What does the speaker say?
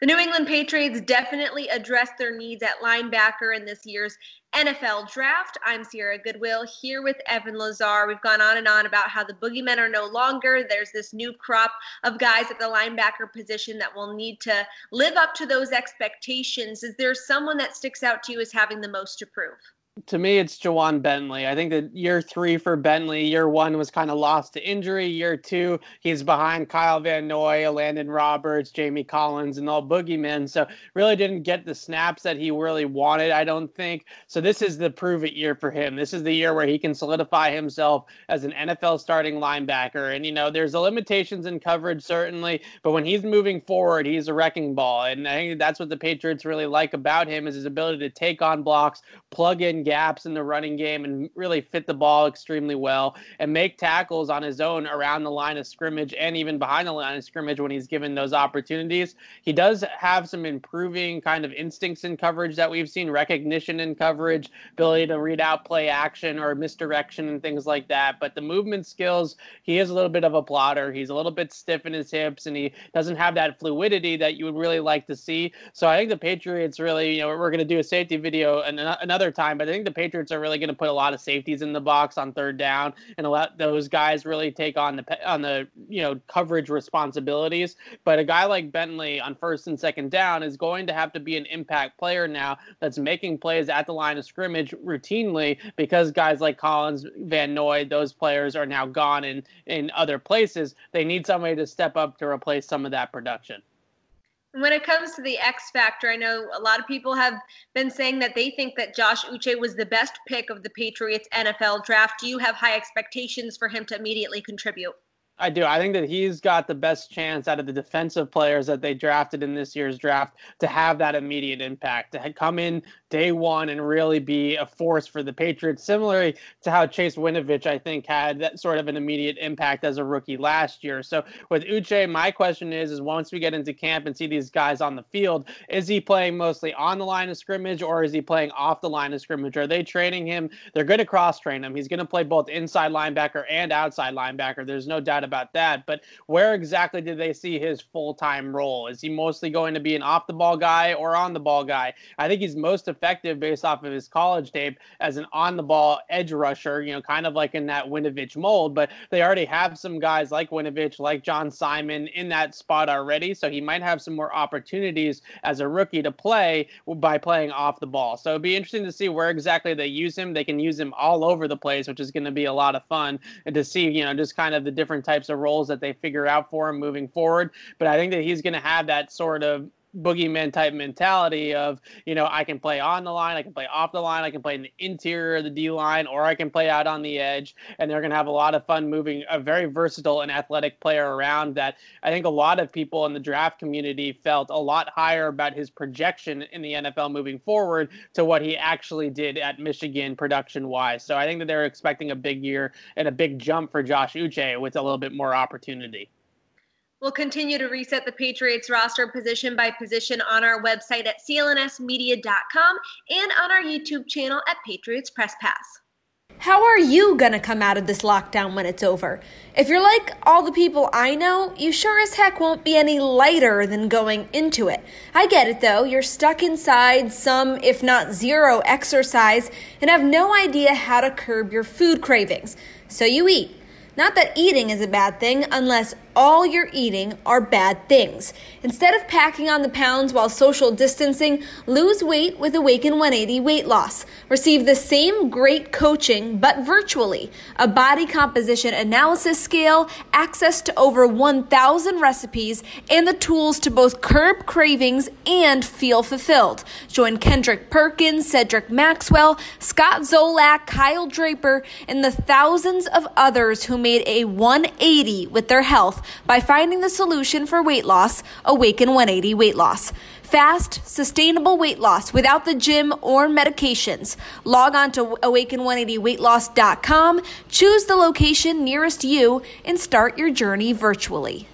The New England Patriots definitely addressed their needs at linebacker in this year's NFL draft. I'm Sierra Goodwill here with Evan Lazar. We've gone on and on about how the boogeymen are no longer. There's this new crop of guys at the linebacker position that will need to live up to those expectations. Is there someone that sticks out to you as having the most to prove? To me, it's Ja'Whaun Bentley. I think that year three for Bentley, year one was kind of lost to injury. Year two, he's behind Kyle Van Noy, Elandon Roberts, Jamie Collins, and all boogeymen. So really didn't get the snaps that he really wanted, I don't think. So this is the prove it year for him. This is the year where he can solidify himself as an NFL starting linebacker. And, you know, there's the limitations in coverage, certainly, but when he's moving forward, he's a wrecking ball. And I think that's what the Patriots really like about him is his ability to take on blocks, plug in gaps in the running game and really fit the ball extremely well and make tackles on his own around the line of scrimmage and even behind the line of scrimmage when he's given those opportunities. He does have some improving kind of instincts in coverage that we've seen, recognition in coverage, ability to read out play action or misdirection and things like that. But the movement skills, he is a little bit of a plotter. He's a little bit stiff in his hips and he doesn't have that fluidity that you would really like to see. So I think the Patriots really, you know, we're going to do a safety video another time, but I think the Patriots are really going to put a lot of safeties in the box on third down and let those guys really take on the on the you know coverage responsibilities. But a guy like Bentley on first and second down is going to have to be an impact player now that's making plays at the line of scrimmage routinely because guys like Collins, Van Noy, those players are now gone in in other places. They need somebody to step up to replace some of that production. When it comes to the X factor, I know a lot of people have been saying that they think that Josh Uche was the best pick of the Patriots NFL draft. Do you have high expectations for him to immediately contribute? I do. I think that he's got the best chance out of the defensive players that they drafted in this year's draft to have that immediate impact, to come in day one and really be a force for the Patriots, similarly to how Chase Winovich, I think, had that sort of an immediate impact as a rookie last year. So with Uche, my question is, is once we get into camp and see these guys on the field, is he playing mostly on the line of scrimmage or is he playing off the line of scrimmage? Are they training him? They're going to cross train him. He's going to play both inside linebacker and outside linebacker. There's no doubt that. But where exactly did they see his full time role? Is he mostly going to be an off the ball guy or on the ball guy? I think he's most effective based off of his college tape as an on the ball edge rusher, you know, kind of like in that Winovich mold. But they already have some guys like Winovich, like John Simon in that spot already. So he might have some more opportunities as a rookie to play by playing off the ball. So it'd be interesting to see where exactly they use him. They can use him all over the place, which is going to be a lot of fun and to see, you know, just kind of the different types of roles that they figure out for him moving forward. But I think that he's going to have that sort of boogeyman type mentality of you know I can play on the line, I can play off the line, I can play in the interior of the D line, or I can play out on the edge, and they're going to have a lot of fun moving a very versatile and athletic player around. That I think a lot of people in the draft community felt a lot higher about his projection in the NFL moving forward to what he actually did at Michigan production wise. So I think that they're expecting a big year and a big jump for Josh Uche with a little bit more opportunity. We'll continue to reset the Patriots roster position by position on our website at clnsmedia.com and on our YouTube channel at Patriots Press Pass. How are you going to come out of this lockdown when it's over? If you're like all the people I know, you sure as heck won't be any lighter than going into it. I get it though, you're stuck inside, some, if not zero, exercise, and have no idea how to curb your food cravings. So you eat. Not that eating is a bad thing unless all you're eating are bad things. Instead of packing on the pounds while social distancing, lose weight with Awaken 180 weight loss. Receive the same great coaching but virtually. A body composition analysis scale, access to over 1,000 recipes, and the tools to both curb cravings and feel fulfilled. Join Kendrick Perkins, Cedric Maxwell, Scott Zolak, Kyle Draper, and the thousands of others who made a 180 with their by finding the solution for weight loss, Awaken 180 Weight Loss. Fast, sustainable weight loss without the gym or medications. Log on to awaken180weightloss.com, choose the location nearest you, and start your journey virtually.